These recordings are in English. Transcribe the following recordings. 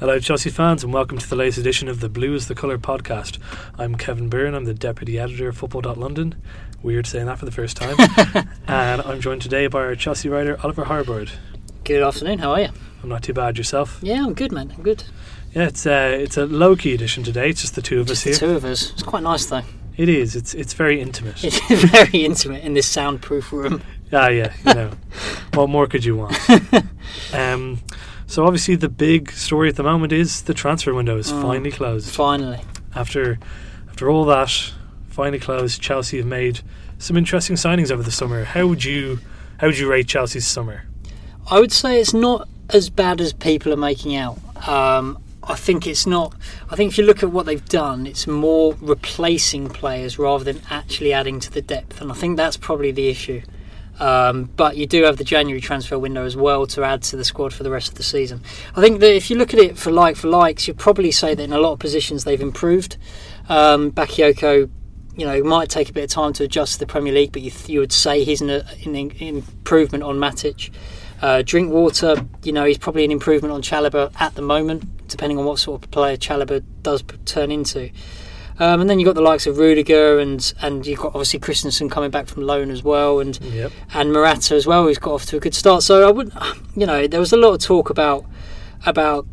Hello, Chelsea fans, and welcome to the latest edition of the Blue is the Colour podcast. I'm Kevin Byrne, I'm the deputy editor of Football.London. Weird saying that for the first time. and I'm joined today by our Chelsea writer, Oliver Harbord. Good afternoon, how are you? I'm not too bad yourself. Yeah, I'm good, man. I'm good. Yeah, it's uh, it's a low key edition today. It's just the two of Just us the here. two of us. It's quite nice, though. It is. It's it's very intimate. It's very intimate in this soundproof room. Ah, yeah. You know, what more could you want? Um, so obviously the big story at the moment is the transfer window is Mm. finally closed. Finally. after after all that finally closed, Chelsea have made some interesting signings over the summer. How would you how would you rate Chelsea's summer? I would say it's not as bad as people are making out. Um, I think it's not. I think if you look at what they've done, it's more replacing players rather than actually adding to the depth, and I think that's probably the issue. Um, but you do have the January transfer window as well to add to the squad for the rest of the season. I think that if you look at it for like for likes, you'd probably say that in a lot of positions they've improved. Um, Bakayoko, you know, might take a bit of time to adjust to the Premier League, but you, you would say he's an, an improvement on Matic. Uh, Drinkwater, you know, he's probably an improvement on Chalobah at the moment, depending on what sort of player Chalobah does turn into. Um, and then you've got the likes of Rudiger and and you've got obviously Christensen coming back from loan as well, and Yep. and Morata as well, who's got off to a good start. So I would, you know, there was a lot of talk about about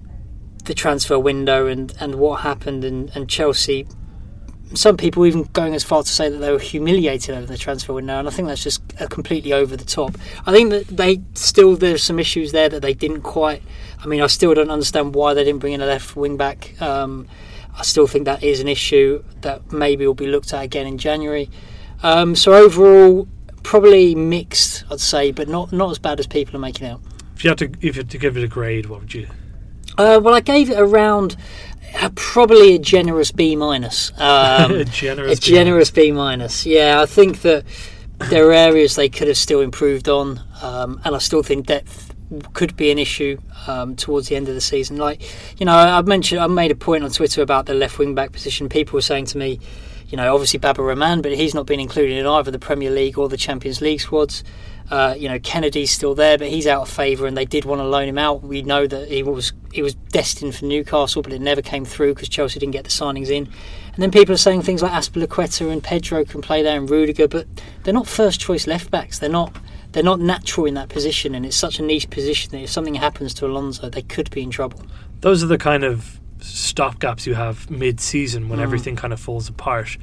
the transfer window and, and what happened and, and Chelsea. Some people even going as far to say that they were humiliated over the transfer window, and I think that's just completely over the top. I think that they still there's some issues there that they didn't quite. I mean, I still don't understand why they didn't bring in a left wing back. Um, I still think that is an issue that maybe will be looked at again in January. Um, so overall, probably mixed, I'd say, but not not as bad as people are making out. If you had to if you had to give it a grade, what would you? Uh, well, I gave it around uh, probably a generous B minus. Um, a generous. a generous B minus. Yeah, I think that there are areas they could have still improved on, um, and I still think depth could be an issue um, towards the end of the season. Like, you know, I've mentioned, I made a point on Twitter about the left wing back position. People were saying to me, you know, obviously Baba Rahman, but he's not been included in either the Premier League or the Champions League squads. Uh, you know, Kennedy's still there, but he's out of favour, and they did want to loan him out. We know that he was he was destined for Newcastle, but it never came through because Chelsea didn't get the signings in. And then people are saying things like Azpilicueta and Pedro can play there, and Rudiger, but they're not first choice left backs. They're not they're not natural in that position, and it's such a niche position that if something happens to Alonso, they could be in trouble. Those are the kind of stopgaps you have mid-season when Mm. everything kind of falls apart.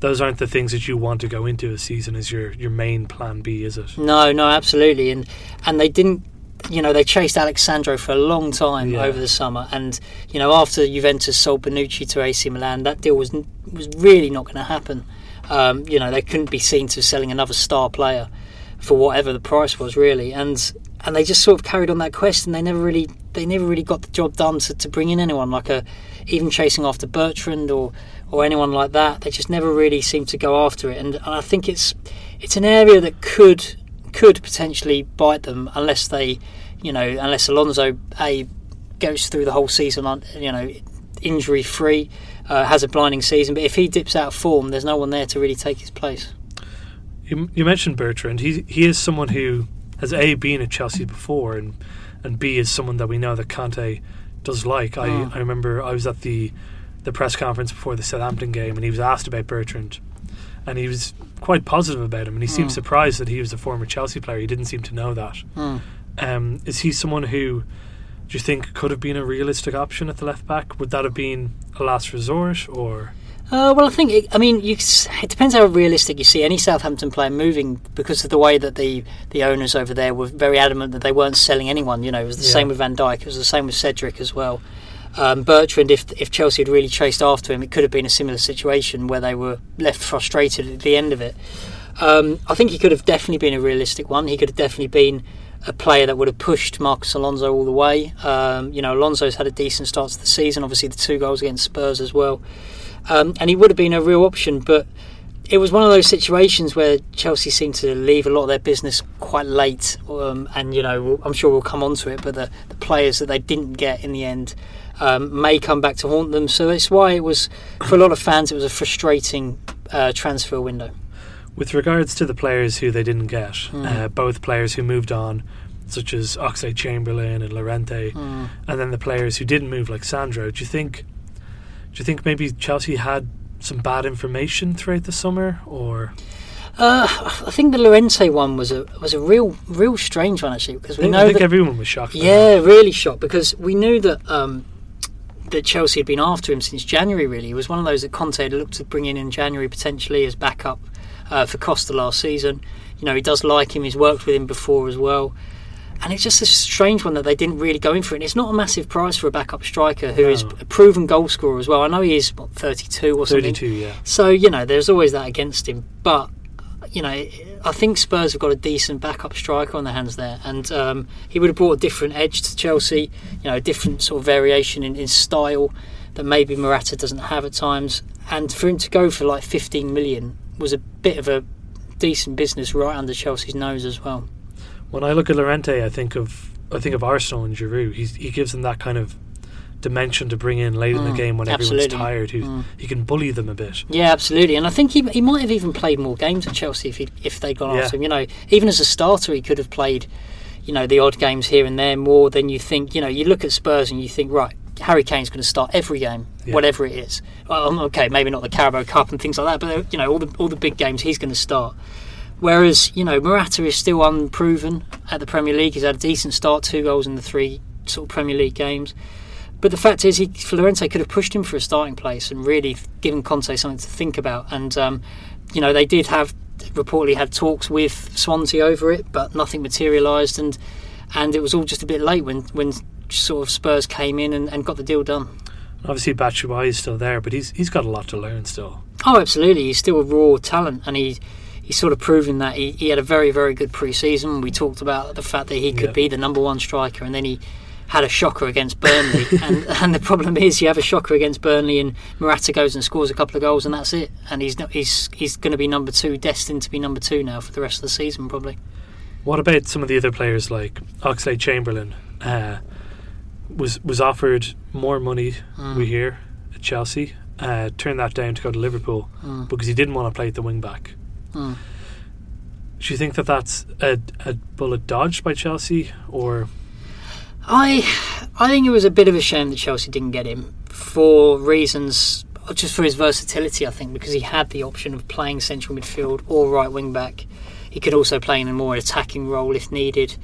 Those aren't the things that you want to go into a season as your your main plan B, is it? No, no, absolutely, and and they didn't. You know, they chased Alex Sandro for a long time Yeah. over the summer, and you know, after Juventus sold Bonucci to AC Milan, that deal was was really not going to happen. Um, you know, they couldn't be seen to selling another star player for whatever the price was, really, and and they just sort of carried on that quest, and they never really they never really got the job done to, to bring in anyone like a even chasing after Bertrand or or anyone like that. They just never really seemed to go after it, and, and I think it's it's an area that could could potentially bite them unless they, you know, unless Alonso a goes through the whole season on you know injury free, uh, has a blinding season. But if he dips out of form, there's no one there to really take his place. You, you mentioned Bertrand. He he is someone who has a been at Chelsea before, and and b is someone that we know that Conte does like. I I remember I was at the the press conference before the Southampton game, and he was asked about Bertrand, and he was quite positive about him, and he seemed Mm. surprised that he was a former Chelsea player. He didn't seem to know that. Hmm. Um, is he someone who do you think could have been a realistic option at the left back? Would that have been a last resort, or Uh, well, I think it, I mean you, it depends how realistic you see any Southampton player moving because of the way that the the owners over there were very adamant that they weren't selling anyone. You know, it was the Yeah. same with Van Dijk. It was the same with Cedric as well. Um, Bertrand, if if Chelsea had really chased after him, it could have been a similar situation where they were left frustrated at the end of it. Um, I think he could have definitely been a realistic one. He could have definitely been a player that would have pushed Marcos Alonso all the way. Um, you know, Alonso's had a decent start to the season. Obviously, the two goals against Spurs as well, um, and he would have been a real option. But it was one of those situations where Chelsea seemed to leave a lot of their business quite late, um, and you know, I'm sure we'll come on to it. But the, the players that they didn't get in the end um, may come back to haunt them. So it's why it was, for a lot of fans, it was a frustrating uh, transfer window. With regards to the players who they didn't get, Mm. uh, both players who moved on such as Oxlade Chamberlain and Llorente, Mm. and then the players who didn't move, like Sandro. Do you think? Do you think maybe Chelsea had some bad information throughout the summer, or Uh, I think the Llorente one was a was a real real strange one actually because we I know think that everyone was shocked. Yeah, really shocked because we knew that um, that Chelsea had been after him since January. Really, it was one of those that Conte had looked to bring in in January potentially as backup uh, for Costa last season. You know, he does like him. He's worked with him before as well. And it's just a strange one that they didn't really go in for it. And it's not a massive price for a backup striker who is No. a proven goal scorer as well. I know he is what, 32 or that. something. Thirty-two, yeah. So you know, there's always that against him. But you know, I think Spurs have got a decent backup striker on their hands there, and um, he would have brought a different edge to Chelsea. You know, a different sort of variation in, in style that maybe Morata doesn't have at times. And for him to go for like 15 million was a bit of a decent business right under Chelsea's nose as well. When I look at Llorente, I think of I think of Arsenal and Giroud. He's, he gives them that kind of dimension to bring in late in the Mm, game when absolutely. everyone's tired. Who Mm. he can bully them a bit. Yeah, absolutely, and I think he, he might have even played more games at Chelsea if he, if they'd gone Yeah. after him. You know, even as a starter, he could have played, you know, the odd games here and there more than you think. You know, you look at Spurs and you think, right, Harry Kane's going to start every game, Yeah. whatever it is. Well, um, okay, maybe not the Carabao Cup and things like that, but you know, all the all the big games he's going to start. Whereas you know, Morata is still unproven at the Premier League. He's had a decent start, two goals in the three sort of Premier League games. But the fact is, he Llorente could have pushed him for a starting place and really given Conte something to think about. And um, you know, they did have reportedly had talks with Swansea over it, but nothing materialised, and and it was all just a bit late when when sort of Spurs came in and, and got the deal done. Obviously, Batshuayi is still there, but he's he's got a lot to learn still. Oh, absolutely. He's still a raw talent, and he he's sort of proven that he, he had a very very good pre-season. We talked about the fact that he could Yeah. be the number one striker, and then he had a shocker against Burnley. and and the problem is, you have a shocker against Burnley, and Morata goes and scores a couple of goals, and that's it. And he's not, he's he's going to be number two, destined to be number two now for the rest of the season, probably. What about some of the other players like Oxlade Chamberlain? Uh, was was offered more money. Mm. We hear at Chelsea. Uh, turned that down to go to Liverpool Mm. because he didn't want to play at the wing back. Mm. Do you think that that's a, a bullet dodged by Chelsea, or I I think it was a bit of a shame that Chelsea didn't get him for reasons just for his versatility. I think because he had the option of playing central midfield or right wing back. He could also play in a more attacking role if needed.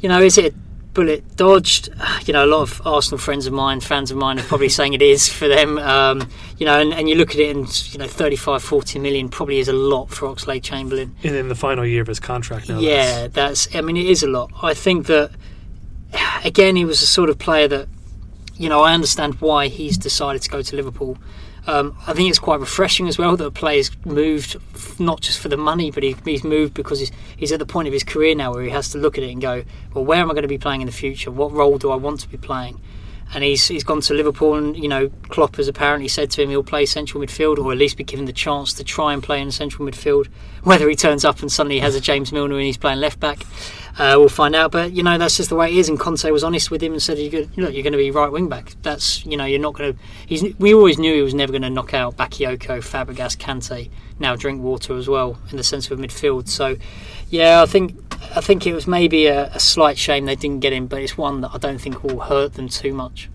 You know, is it bullet dodged? You know, a lot of Arsenal friends of mine, fans of mine, are probably saying it is for them. Um, you know, and, and you look at it and you know, 35, 40 million probably is a lot for Oxlade Chamberlain. in, in the final year of his contract? Now, Yeah, that's. I mean, it is a lot. I think that again, he was a sort of player that you know. I understand why he's decided to go to Liverpool. Um, I think it's quite refreshing as well that a player's moved not just for the money, but he, he's moved because he's, he's at the point of his career now where he has to look at it and go, well, where am I going to be playing in the future? What role do I want to be playing? And he's he's gone to Liverpool, and you know, Klopp has apparently said to him he'll play central midfield, or at least be given the chance to try and play in central midfield. Whether he turns up and suddenly has a James Milner and he's playing left back, uh, we'll find out. But you know, that's just the way it is. And Conte was honest with him and said, "You look, you're going to be right wing back. That's you know, you're not going to." He's we always knew he was never going to knock out Bakayoko, Fabregas, Kante, now Drinkwater as well in the centre of midfield. So, yeah, I think I think it was maybe a, a slight shame they didn't get him, but it's one that I don't think will hurt them too much.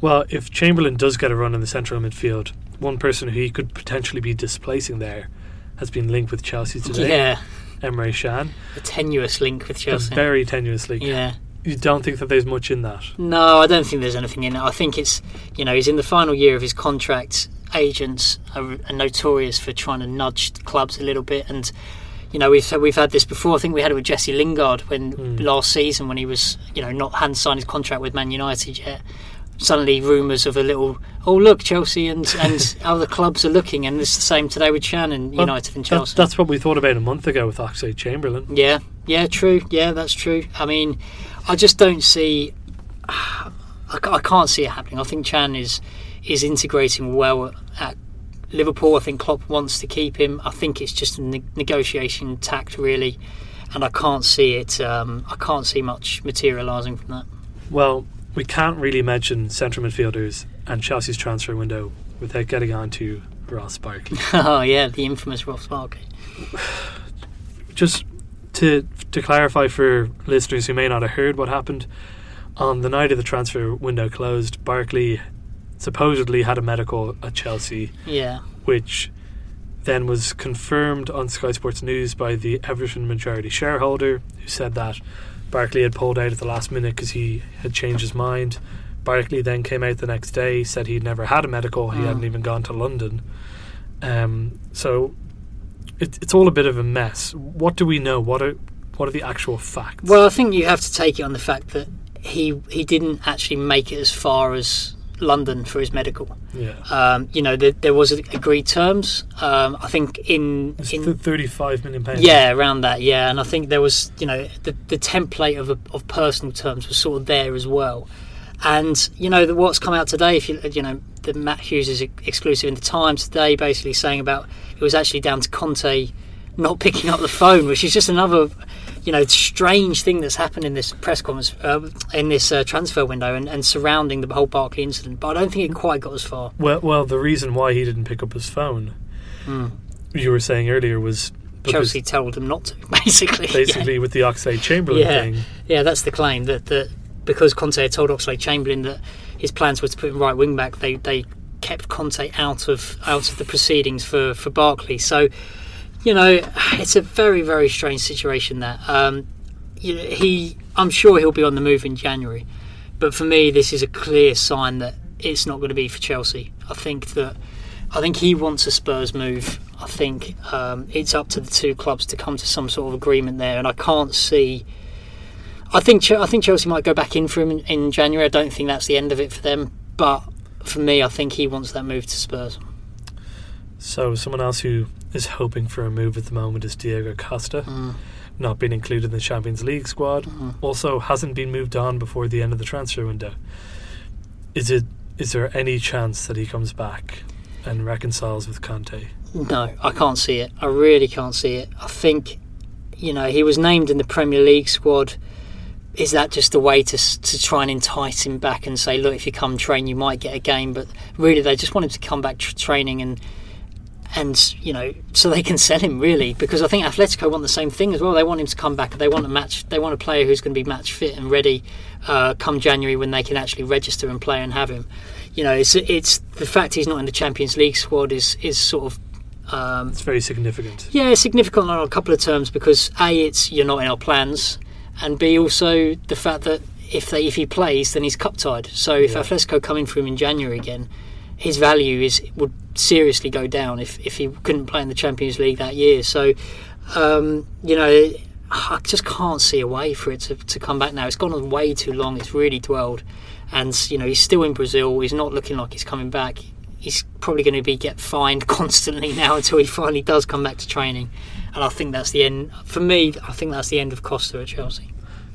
Well, if Chamberlain does get a run in the central midfield, one person who he could potentially be displacing there has been linked with Chelsea today. Yeah, Emre Can, a tenuous link with a Chelsea. very tenuous link. Yeah. You don't think that there's much in that? No, I don't think there's anything in it. I think it's, you know, he's in the final year of his contract. Agents are, are notorious for trying to nudge clubs a little bit, and you know we've we've had this before. I think we had it with Jesse Lingard when Mm. last season when he was, you know, not hadn't signed his contract with Man United yet. Suddenly, rumours of a little, oh look, Chelsea and and other clubs are looking, and it's the same today with Can and Well, United and That, Chelsea. that's what we thought about a month ago with Oxlade Chamberlain. Yeah, yeah, true. Yeah, that's true. I mean, I just don't see. I, I can't see it happening. I think Can is is integrating well at Liverpool. I think Klopp wants to keep him. I think it's just a ne- negotiation tact, really, and I can't see it. Um, I can't see much materialising from that. Well, we can't really mention central midfielders and Chelsea's transfer window without getting on to Ross Barkley. oh yeah, the infamous Ross Barkley. Just to to clarify for listeners who may not have heard what happened on the night of the transfer window closed, Barkley supposedly had a medical at Chelsea, Yeah. which then was confirmed on Sky Sports News by the Everton majority shareholder, who said that Barkley had pulled out at the last minute because he had changed his mind. Barkley then came out the next day, said he'd never had a medical, he Mm. hadn't even gone to London. Um, so it, it's all a bit of a mess. What do we know? What are what are the actual facts? Well, I think you have to take it on the fact that he he didn't actually make it as far as London for his medical. yeah, Um, you know, there, there was agreed terms. Um, I think in it's in th- thirty-five million pounds. Yeah, around that. Yeah, and I think there was, you know, the the template of of personal terms was sort of there as well. And you know, the, what's come out today, if you you know, the Matt Hughes is exclusive in the Times today, basically saying about it was actually down to Conte not picking up the phone, which is just another, you know, strange thing that's happened in this press conference, uh, in this uh, transfer window, and, and surrounding the whole Barkley incident. But I don't think it quite got as far. Well, well, the reason why he didn't pick up his phone, you were saying earlier, was because Chelsea told them not to, basically. Yeah. basically with the Oxlade Chamberlain Yeah. thing. Yeah, that's the claim that, that because Conte had told Oxlade Chamberlain that his plans were to put him right wing back, they they kept Conte out of out of the proceedings for for Barkley. So, you know, it's a very very strange situation. there. um, you know, he, I'm sure he'll be on the move in January, but for me, this is a clear sign that it's not going to be for Chelsea. I think that. I think he wants a Spurs move. I think um, it's up to the two clubs to come to some sort of agreement there, and I can't see. I think I think Chelsea might go back in for him in, in January. I don't think that's the end of it for them, but for me, I think he wants that move to Spurs. So someone else who is hoping for a move at the moment is Diego Costa, Mm. not being included in the Champions League squad. Mhm. Also, hasn't been moved on before the end of the transfer window. Is it? Is there any chance that he comes back and reconciles with Conte? No, I can't see it. I really can't see it. I think, you know, he was named in the Premier League squad. Is that just a way to to try and entice him back and say, look, if you come train, you might get a game? But really, they just want him to come back tr- training and and you know so they can sell him really because I think Atletico want the same thing as well. They want him to come back. They want a match. They want a player who's going to be match fit and ready uh, come January when they can actually register and play and have him. You know, it's it's the fact he's not in the Champions League squad is is sort of um, It's very significant. yeah, significant on a couple of terms because a it's you're not in our plans, and b also the fact that if they if he plays then he's cup tied. So if Yeah. Atletico come in for him in January again, his value is would seriously go down if if he couldn't play in the Champions League that year. So um, you know. I just can't see a way for it to, to come back now. It's gone on way too long. It's really dwelled, and you know he's still in Brazil. He's not looking like he's coming back. He's probably going to be get fined constantly now until he finally does come back to training. And I think that's the end. For me, I think that's the end of Costa at Chelsea.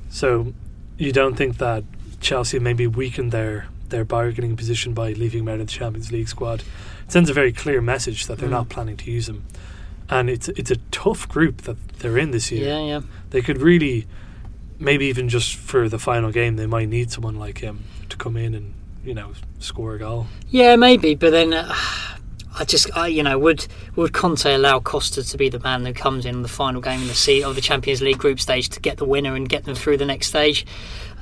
So, you don't think that Chelsea maybe weakened their their bargaining position by leaving him out of the Champions League squad? It sends a very clear message that they're Mm. not planning to use him, and it's it's a tough group that they're in this year. Yeah, yeah. They could really, maybe even just for the final game, they might need someone like him to come in and you know score a goal. Yeah, maybe, but then uh, I just, I, you know, would would Conte allow Costa to be the man who comes in the final game in the seat of the Champions League group stage to get the winner and get them through the next stage?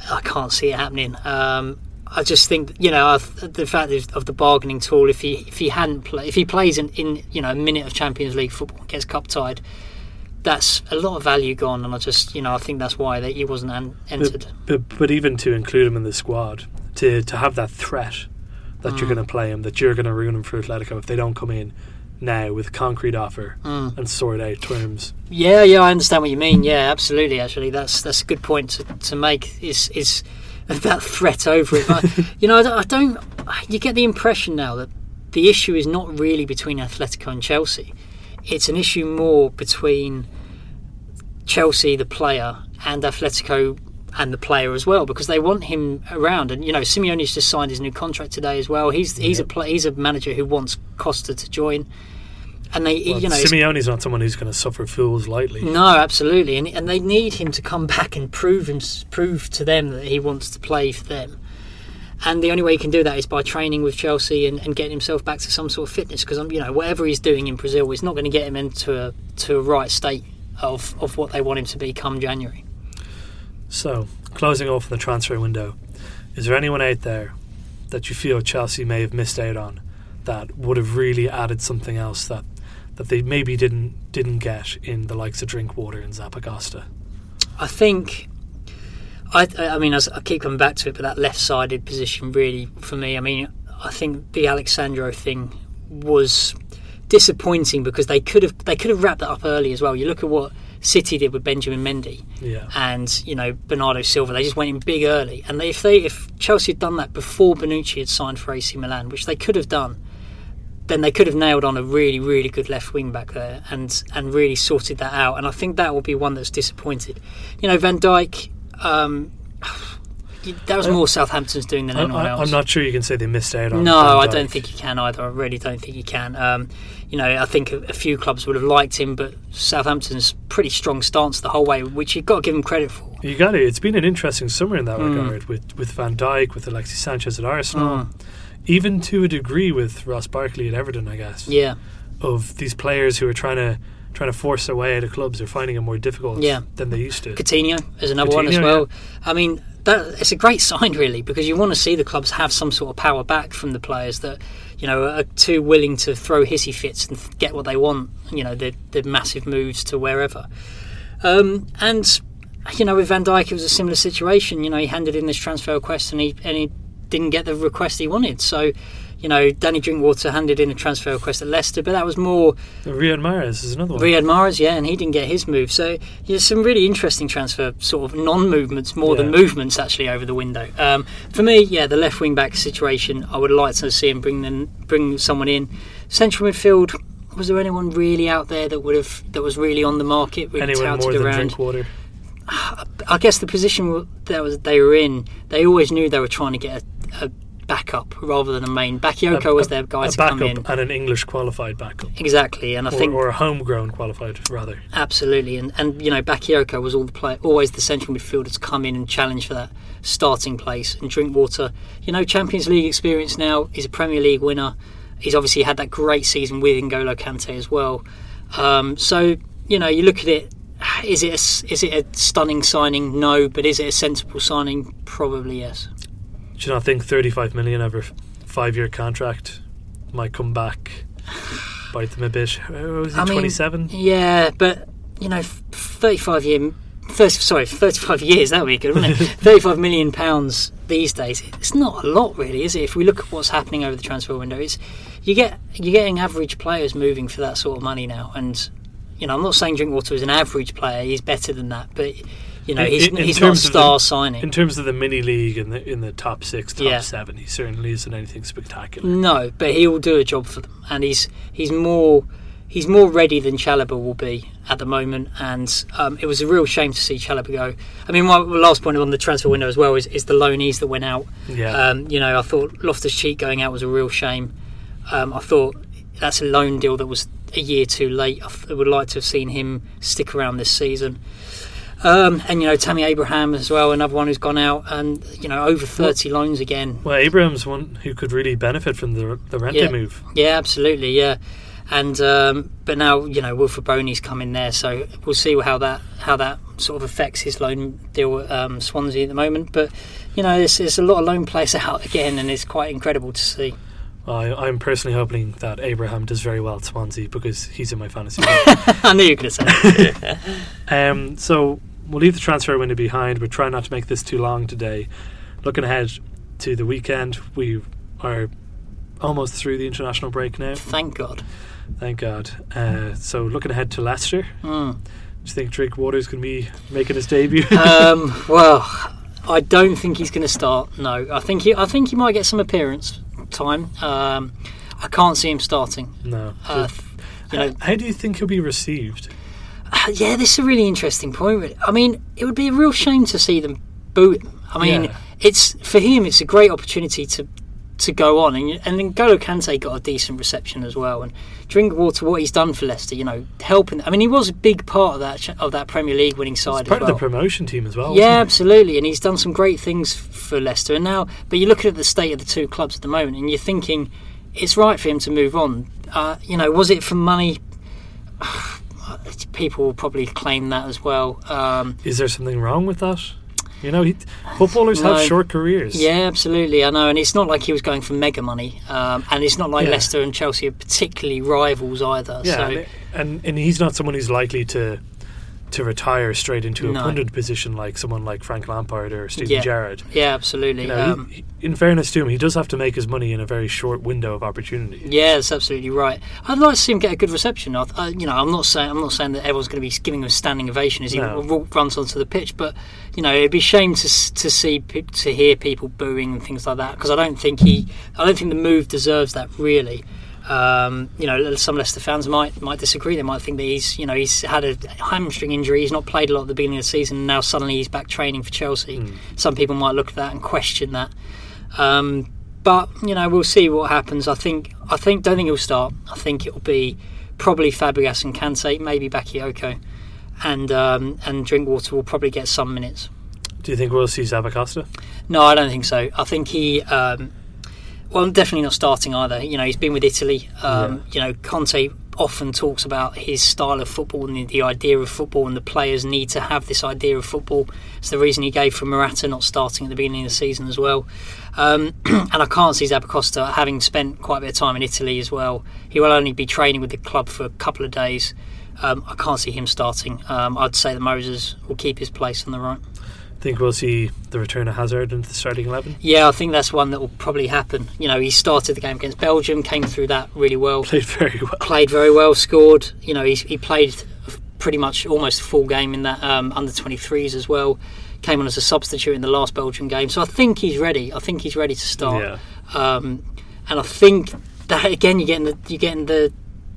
I can't see it happening. Um, I just think, you know, the fact of, of the bargaining tool. If he if he hadn't play, if he plays in, in you know a minute of Champions League football, gets cup tied. That's a lot of value gone, and I just, you know, I think that's why that he wasn't an- entered. But but even to include him in the squad, to to have that threat that you're Mm. going to play him, that you're going to ruin him for Atletico if they don't come in now with a concrete offer Mm. and sort out terms. Yeah, yeah, I understand what you mean. Yeah, absolutely. Actually, that's that's a good point to, to make. Is is that threat over it? But, you know, I don't, I don't. You get the impression now that the issue is not really between Atletico and Chelsea. It's an issue more between Chelsea, the player, and Atletico and the player as well, because they want him around. And you know, Simeone's just signed his new contract today as well. He's he's a play, he's a manager who wants Costa to join. And they, Well, you know, Simeone's not someone who's going to suffer fools lightly. no, absolutely, and and they need him to come back and prove him prove to them that he wants to play for them. And the only way he can do that is by training with Chelsea and, and getting himself back to some sort of fitness. Because um, you know whatever he's doing in Brazil is not going to get him into a to a right state of, of what they want him to be come January. So, closing off the transfer window, is there anyone out there that you feel Chelsea may have missed out on that would have really added something else that that they maybe didn't didn't get in the likes of Drinkwater and Zappacosta? I think. I, I mean, I keep coming back to it, but that left-sided position really, for me, I mean, I think the Alex Sandro thing was disappointing because they could have they could have wrapped that up early as well. You look at what City did with Benjamin Mendy Yeah. and you know Bernardo Silva. They just went in big early, and they, if they if Chelsea had done that before Bonucci had signed for AC Milan, which they could have done, then they could have nailed on a really really good left wing back there and and really sorted that out. And I think that will be one that's disappointed. You know Van Dijk. Um, that was more Southampton's doing than anyone else. I'm not sure you can say they missed out on. No, I don't think you can either. I really don't think you can. Um, you know, I think a, a few clubs would have liked him, but Southampton's pretty strong stance the whole way, which you've got to give him credit for. You got it. It's been an interesting summer in that Mm. regard with with Van Dijk, with Alexis Sanchez at Arsenal, Mm. Even to a degree with Ross Barkley at Everton. I guess Yeah, of these players who are trying to trying to force their way out of clubs they're finding it more difficult Yeah. than they used to. Coutinho is another one as Coutinho, well. I mean, that it's a great sign really because you want to see the clubs have some sort of power back from the players that you know are too willing to throw hissy fits and get what they want. You know, the the massive moves to wherever. Um, and you know, with Van Dijk, it was a similar situation. You know, he handed in this transfer request and he and he didn't get the request he wanted. So. You know, Danny Drinkwater handed in a transfer request at Leicester, but that was more Riyad Mahrez is another one. Riyad Mahrez, yeah, and he didn't get his move. So there's some really interesting transfer sort of non-movements more than movements actually over the window. Um, for me, yeah, the left wing back situation, I would like to see him bring them, bring someone in. Central midfield, was there anyone really out there that would have that was really on the market, really Anyone more than around? Drinkwater? I guess the position that was they were in, they always knew they were trying to get a, a backup rather than a main. Bakayoko A- was their guy a to come in. and an English qualified backup, Exactly, and I or, think or a homegrown qualified rather. Absolutely, and and you know Bakayoko was all the play, always the central midfielder to come in and challenge for that starting place. And Drinkwater, you know, Champions League experience now. He's a Premier League winner. He's obviously had that great season with N'Golo Kante as well. Um, so you know, you look at it. Is it a, is it a stunning signing? No, but is it a sensible signing? Probably yes. Do you not think 35 million over five year contract might come back, bite them a bit? Was he 27? Yeah, but you know, thirty-five year, 30, sorry, thirty-five years. That would be good, wouldn't it? thirty-five million pounds these days. It's not a lot, really, is it? If we look at what's happening over the transfer window, it's you get you're getting average players moving for that sort of money now, and you know, I'm not saying Drinkwater is an average player. He's better than that, but you know, In- he's, in- in he's not of the- star signing. In terms of the mini league in the in the top six, top Yeah. seven, he certainly isn't anything spectacular. No, but he will do a job for them, and he's he's more he's more ready than Chalobah will be at the moment. And um, it was a real shame to see Chalobah go. I mean, my last point on the transfer window as well is, is the loanees that went out. Yeah, Um, you know, I thought Loftus Cheek going out was a real shame. Um, I thought that's a loan deal that was a year too late. I would like to have seen him stick around this season. Um, and you know, Tammy Abraham as well, another one who's gone out, and you know, over thirty loans again. well, Abraham's one who could really benefit from the the Rente Yeah. move. Yeah, absolutely. Yeah, and um, but now you know Wilfried Bony's come in there, so we'll see how that how that sort of affects his loan deal with um, Swansea at the moment. But you know, there's, there's a lot of loan players out again, and it's quite incredible to see. I, I'm personally hoping that Abraham does very well at Swansea because he's in my fantasy. I knew you were going to say. Um, so we'll leave the transfer window behind. We're trying not to make this too long today. Looking ahead to the weekend, we are almost through the international break now. Thank God. Thank God. Uh, so looking ahead to Leicester, Mm. do you think Drinkwater's going to be making his debut? Um, well, I don't think he's going to start. No, I think he. I think he might get some appearance time. Um, I can't see him starting. no. Uh, you know, how do you think he'll be received? Yeah, this is a really interesting point. really. I mean, it would be a real shame to see them boo him. I mean, Yeah. it's for him. It's a great opportunity to to go on, and and N'Golo Kante got a decent reception as well. And Drinkwater, what he's done for Leicester, you know, helping. I mean, he was a big part of that of that Premier League winning side Part as well. of the promotion team as well. Yeah, absolutely, and he's done some great things for Leicester. And now, but you're looking at the state of the two clubs at the moment, and you're thinking it's right for him to move on. Uh, you know, was it for money? people will probably claim that as well. Um, Is there something wrong with that? You know, he, footballers No. have short careers. yeah, absolutely. I know, and it's not like he was going for mega money, um, and it's not like Yeah. Leicester and Chelsea are particularly rivals either. Yeah, so and, and and he's not someone who's likely to to retire straight into a No. pundit position like someone like Frank Lampard or Steven Yeah. Gerrard. yeah, absolutely. You know, um, he- in fairness to him, he does have to make his money in a very short window of opportunity. Yeah, that's absolutely right. I'd like to see him get a good reception. I, I, you know, I'm not saying I'm not saying that everyone's going to be giving him a standing ovation as he No. runs onto the pitch, but you know, it'd be a shame to to see to hear people booing and things like that because I don't think he, I don't think the move deserves that really. Um, you know, some Leicester fans might might disagree. They might think that he's, you know, he's had a hamstring injury. He's not played a lot at the beginning of the season. And now suddenly he's back training for Chelsea. Mm. Some people might look at that and question that. Um, but you know, we'll see what happens. I think, I think, don't think he'll start. I think it'll be probably Fabregas and Kante, maybe Bakayoko, and um, and Drinkwater will probably get some minutes. Do you think we'll see Zappacosta? No, I don't think so. I think he, um, well, I'm definitely not starting either. You know, he's been with Italy. Um, You know, Conte often talks about his style of football and the, the idea of football, and the players need to have this idea of football. It's the reason he gave for Morata not starting at the beginning of the season as well. Um, and I can't see Zappacosta having spent quite a bit of time in Italy as well. He will only be training with the club for a couple of days. Um, I can't see him starting. Um, I'd say that Moses will keep his place on the right. Think we'll see the return of Hazard into the starting eleven? Yeah, I think that's one that will probably happen. You know, he started the game against Belgium, came through that really well, Played very well. played very well, scored. You know, he, he played pretty much almost a full game in that um, under 23s as well. Came on as a substitute in the last Belgian game, so I think he's ready. I think he's ready to start. Yeah. Um, and I think that again, you're getting the you're getting the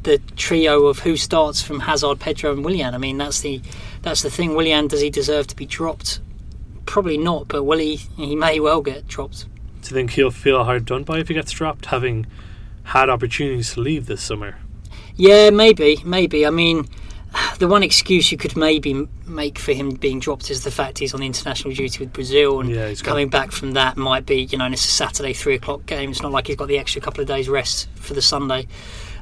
the trio of who starts from Hazard, Pedro, and Willian. I mean, that's the that's the thing. Willian, does he deserve to be dropped? Probably not, but will he? He may well get dropped. Do you think he'll feel hard done by if he gets dropped, having had opportunities to leave this summer? Yeah, maybe, maybe. I mean, the one excuse you could maybe make for him being dropped is the fact he's on international duty with Brazil, and Yeah, coming back from that might be, you know, and it's a Saturday three o'clock game. It's not like he's got the extra couple of days rest for the Sunday,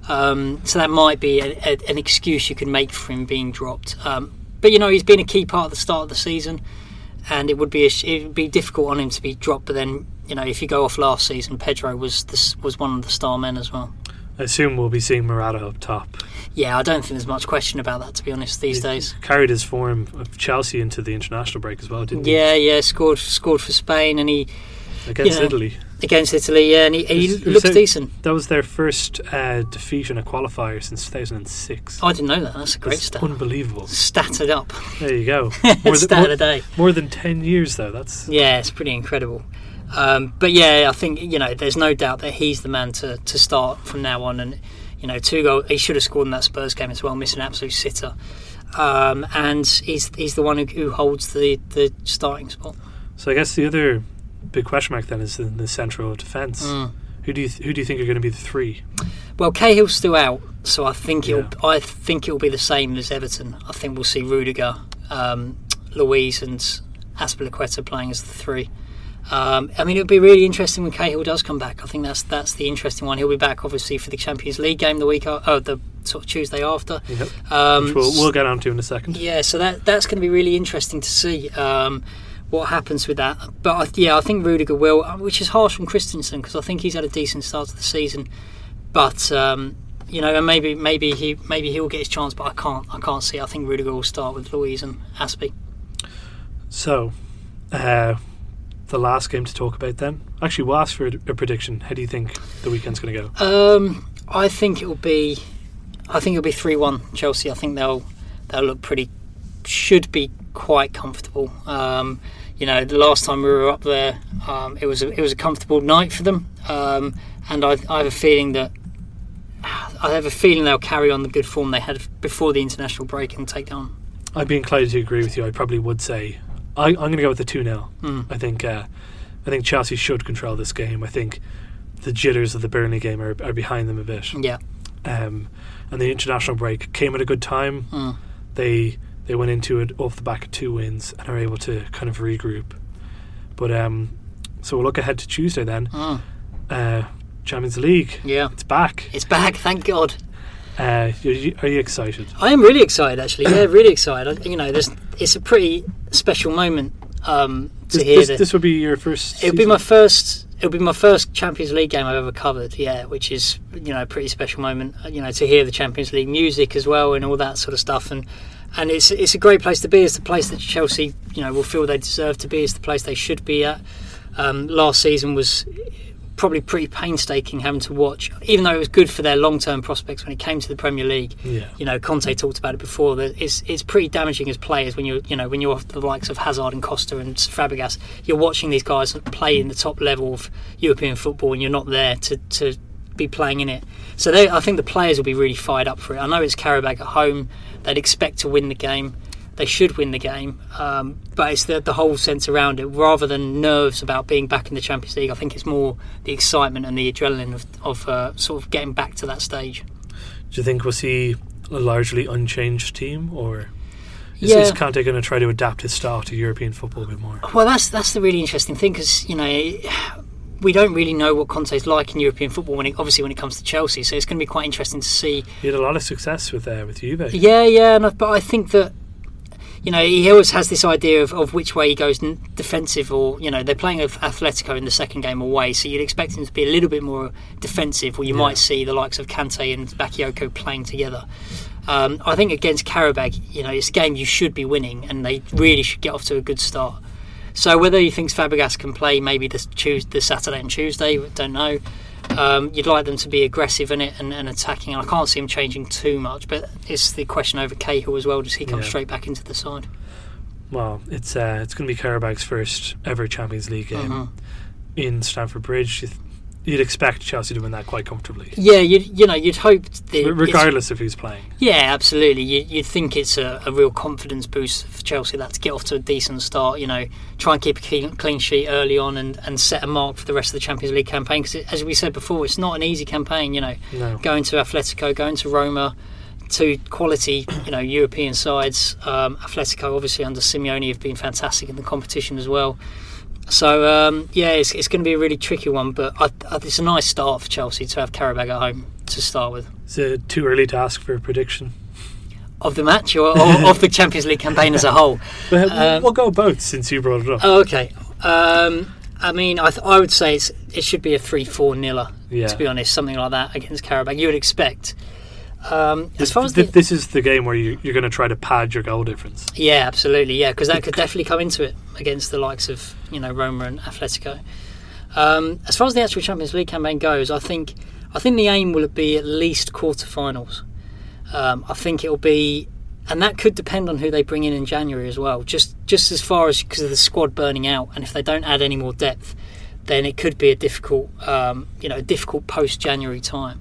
um, so that might be a, a, an excuse you can make for him being dropped. Um, but you know, he's been a key part of the start of the season, and it would be sh- it would be difficult on him to be dropped. But then, you know, if you go off last season, Pedro was the, s- was one of the star men as well. I assume we'll be seeing Morata up top. Yeah, I don't think there's much question about that, to be honest, these He days. Carried his form of Chelsea into the international break as well, didn't Yeah, yeah, scored scored for Spain and he he? Against yeah. Italy. Against Italy, yeah, and he, he was- looks so- decent. That was their first uh, defeat in a qualifier since 2006. I didn't know that. That's a great That's stat. unbelievable. Statted up. There you go. More stat than, of more, the day. more than 10 years, though. That's Yeah, it's pretty incredible. Um, but yeah, I think you know, there's no doubt that he's the man to, to start from now on. And you know, two goal. He should have scored in that Spurs game as well, missing an absolute sitter. Um, and he's he's the one who, who holds the, the starting spot. So I guess the other big question mark then is in the central defence. Mm. Who do you th- who do you think are going to be the three? Well, Cahill's still out, so I think it'll I think it'll be the same as Everton. I think we'll see Rudiger, um, Luiz, and Azpilicueta playing as the three. Um, I mean, it'll be really interesting when Cahill does come back. I think that's that's the interesting one. He'll be back obviously for the Champions League game the week, a- oh, the sort of Tuesday after. Yep. Um, Which we'll, we'll get on to in a second. yeah, so that that's going to be really interesting to see um, what happens with that. But I, yeah, I think Rudiger will, uh, which is harsh from Christensen because I think he's had a decent start to the season. But um, you know, and maybe maybe he maybe he'll get his chance, but I can't I can't see. I think Rudiger will start with Luiz and Azpi. So, uh, the last game to talk about then. Actually, we'll ask for a, a prediction. How do you think the weekend's going to go? Um, I think it'll be, I think it'll be three one Chelsea. I think they'll they'll look pretty, should be quite comfortable. Um, you know, the last time we were up there, um, it was a, it was a comfortable night for them, um, and I, I have a feeling that I have a feeling they'll carry on the good form they had before the international break and take down. I'd be inclined to agree with you. I probably would say I, I'm going to go with the two 0 Mm. I think uh, I think Chelsea should control this game. I think the jitters of the Burnley game are, are behind them a bit. Yeah, Um, and the international break came at a good time. Mm. They they went into it off the back of two wins and are able to kind of regroup. But um, so we'll look ahead to Tuesday then. Mm. Uh, Champions League, yeah, it's back. it's back. Thank God. Uh, are, you, are you excited? I am really excited, actually. Yeah, really excited. You know, there's, it's a pretty special moment um, to This, hear this, the- this would be your first. It'll be my first. It'll be my first Champions League game I've ever covered. Yeah, which is you know a pretty special moment. uh, You know to hear the Champions League music as well and all that sort of stuff. And and it's it's a great place to be. It's the place that Chelsea you know will feel they deserve to be. It's the place they should be at. Um, last season was probably pretty painstaking having to watch, even though it was good for their long term prospects when it came to the Premier League Yeah. you know, Conte talked about it before. That it's it's pretty damaging as players when you're you know when you're off the likes of Hazard and Costa and Fabregas. You're watching these guys play in the top level of European football, and you're not there to to be playing in it. So they, I think the players will be really fired up for it. I know it's Qarabag at home. They'd expect to win the game. They should win the game, um, but it's the, the whole sense around it. Rather than nerves about being back in the Champions League, I think it's more the excitement and the adrenaline of, of uh, sort of getting back to that stage. Do you think we'll see a largely unchanged team, or is, Yeah. is Conte going to try to adapt his style to European football a bit more? Well, that's that's the really interesting thing because you know we don't really know what Conte's like in European football when it, obviously when it comes to Chelsea. So it's going to be quite interesting to see. He had a lot of success with uh, with Juve. Yeah, yeah, and I, but I think that you know he always has this idea of, of which way he goes n- defensive or you know they're playing Atletico in the second game away, so you'd expect him to be a little bit more defensive. Or you Yeah. might see the likes of Kante and Bakayoko playing together. Um, I think against Qarabag, you know, it's a game you should be winning, and they really should get off to a good start. So whether he thinks Fabregas can play maybe this Tuesday, this Saturday and Tuesday, don't know. Um, you'd like them to be aggressive in it and, and attacking. And I can't see him changing too much, but it's the question over Cahill as well. Does he come Yeah. straight back into the side? Well, it's uh, it's going to be Qarabag's first ever Champions League game Mhm. in Stamford Bridge. You'd expect Chelsea to win that quite comfortably, Yeah, you you know you'd hope that R- regardless of who's playing. Yeah, absolutely. You, you'd think it's a, a real confidence boost for Chelsea that to get off to a decent start. You know, try and keep a clean, clean sheet early on and, and set a mark for the rest of the Champions League campaign. Because as we said before, it's not an easy campaign. You know, No, going to Atletico, going to Roma, to quality, you know, European sides. Um, Atletico, obviously under Simeone, have been fantastic in the competition as well. So um, yeah, it's, it's going to be a really tricky one, but I, I, it's a nice start for Chelsea to have Qarabag at home to start with. is it too early to ask for a prediction? Of the match or, or of the Champions League campaign as a whole? But Um, we'll go both since you brought it up. Oh, okay. Um, I mean, I, th- I would say it's, it should be a 3 4 niller, yeah, to be honest, something like that against Qarabag. You would expect. Um, as far as th- the, this is the game where you, you're going to try to pad your goal difference. Yeah, absolutely. Yeah, because that could definitely come into it against the likes of you know Roma and Atletico. Um, as far as the actual Champions League campaign goes, I think I think the aim will be at least quarterfinals. Um, I think it'll be, and that could depend on who they bring in in January as well. Just just as far as because of the squad burning out, and if they don't add any more depth, then it could be a difficult um, you know a difficult post January time.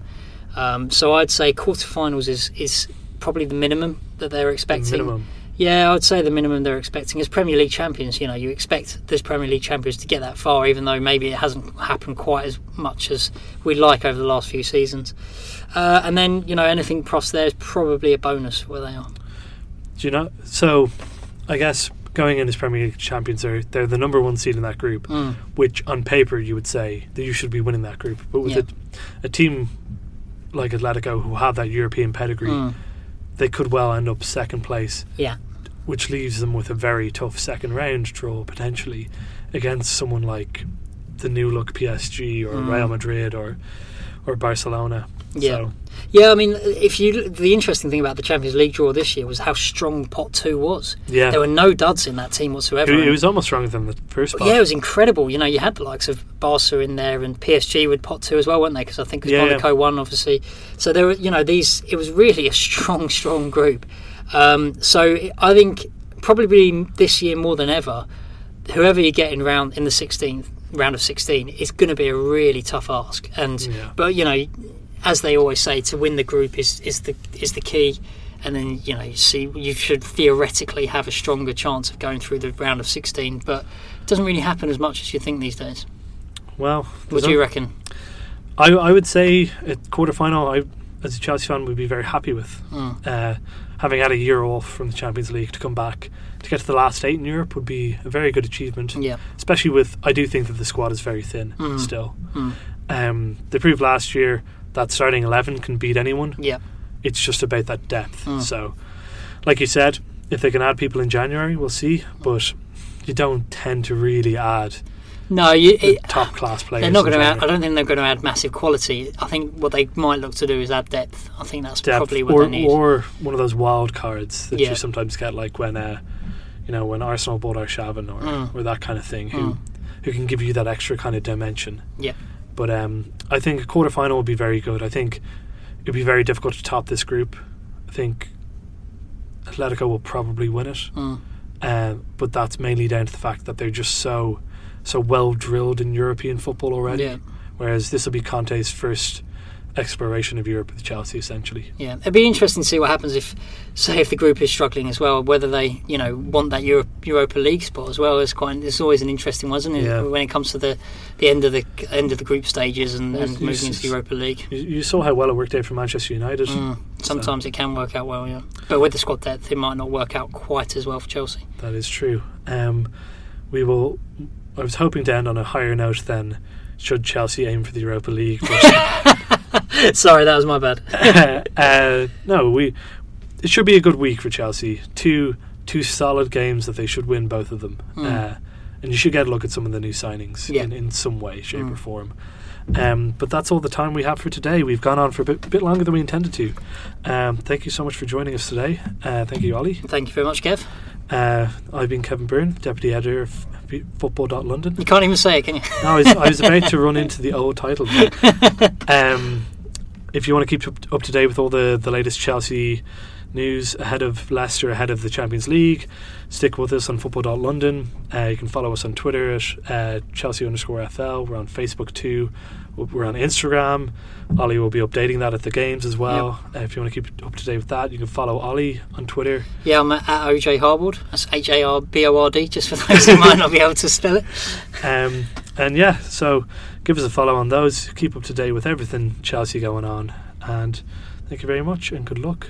Um, so I'd say quarterfinals is is probably the minimum that they're The expecting. minimum. Yeah, I'd say the minimum they're expecting as Premier League champions. You know, you expect this Premier League champions to get that far, even though maybe it hasn't happened quite as much as we'd like over the last few seasons. Uh, and then, you know, anything pros there is probably a bonus where they are. Do you know? So, I guess going in as Premier League champions, they're, they're the number one seed in that group, Mm. which on paper you would say that you should be winning that group. But with Yeah. a, a team like Atletico who have that European pedigree, Mm. they could well end up second place. Yeah. Which leaves them with a very tough second round draw potentially against someone like the new look PSG or Mm. Real Madrid or or Barcelona. Yeah. So, Yeah, I mean, if you the interesting thing about the Champions League draw this year was how strong pot two was. yeah. There were no duds in that team whatsoever. It, it was almost stronger than the first spot. Yeah, it was incredible. You know, you had the likes of Barca in there and PSG with pot two as well, weren't they? Because I think it was Yeah, Monaco yeah. won, obviously. So there were, you know, these. It was really a strong, strong group. Um, so I think probably this year more than ever, whoever you get in round in the 16th round of 16 is going to be a really tough ask. And Yeah. but you know, as they always say, to win the group is is the is the key. And then you know, you see, you should theoretically have a stronger chance of going through the round of 16, but it doesn't really happen as much as you think these days. Well, What do you reckon? I, I would say at quarter final, I as a Chelsea fan would be very happy with Mm. uh, having had a year off from the Champions League to come back to get to the last eight in Europe would be a very good achievement. Yeah. Especially with I do think that the squad is very thin Mm. still. Mm. Um, they proved last year that starting eleven can beat anyone. Yeah. it's just about that depth. Mm. So, like you said, if they can add people in January, we'll see. But you don't tend to really add No, you, it, top class players. they're not going to. Add, I don't think they're going to add massive quality. I think what they might look to do is add depth. I think that's Depth, probably what or, they need. or one of those wild cards that Yeah. you sometimes get, like when uh, you know when Arsenal bought Arshavin or Mm. or that kind of thing, who Mm. who can give you that extra kind of dimension. Yeah. But um, I think a quarter final will be very good. I think it'd be very difficult to top this group. I think Atletico will probably win it, Mm. um, but that's mainly down to the fact that they're just so so well drilled in European football already. Yeah, Whereas this will be Conte's first exploration of Europe with Chelsea, essentially. yeah. It'd be interesting to see what happens if, say, if the group is struggling as well, whether they, you know, want that Euro- Europa League spot as well. Is quite. It's always an interesting one, isn't it? Yeah. When it comes to the the end of the end of the group stages and, and it's- moving into the Europa League. You, you saw how well it worked out for Manchester United. Mm. Sometimes it can work out well, yeah. But with the squad depth, it might not work out quite as well for Chelsea. That is true. Um, we will. I was hoping to end on a higher note than should Chelsea aim for the Europa League. But Sorry, that was my bad. uh, no, we. It should be a good week for Chelsea. Two two solid games that they should win both of them. Mm. Uh, and you should get a look at some of the new signings Yeah. in, in some way, shape, Mm. or form. Um, but that's all the time we have for today. We've gone on for a bit, bit longer than we intended to. Um, thank you so much for joining us today. Uh, thank you, Ollie. Thank you very much, Kev. Uh, I've been Kevin Byrne, Deputy Editor of Football.London. You can't even say it, can you? No, I was, I was about to run into the old title. Um, if you want to keep up, up to date with all the, the latest Chelsea news ahead of Leicester, ahead of the Champions League, stick with us on Football.London. Uh, you can follow us on Twitter at uh, Chelsea underscore FL. We're on Facebook too. We're on Instagram. Ollie will be updating that at the games as well. Uh, if you want to keep up to date with that, you can follow Ollie on Twitter. Yeah, I'm at, at OJ Harbord. That's H A R B O R D, just for those who might not be able to spell it. Um, and yeah, so give us a follow on those. Keep up to date with everything Chelsea going on. And thank you very much and good luck.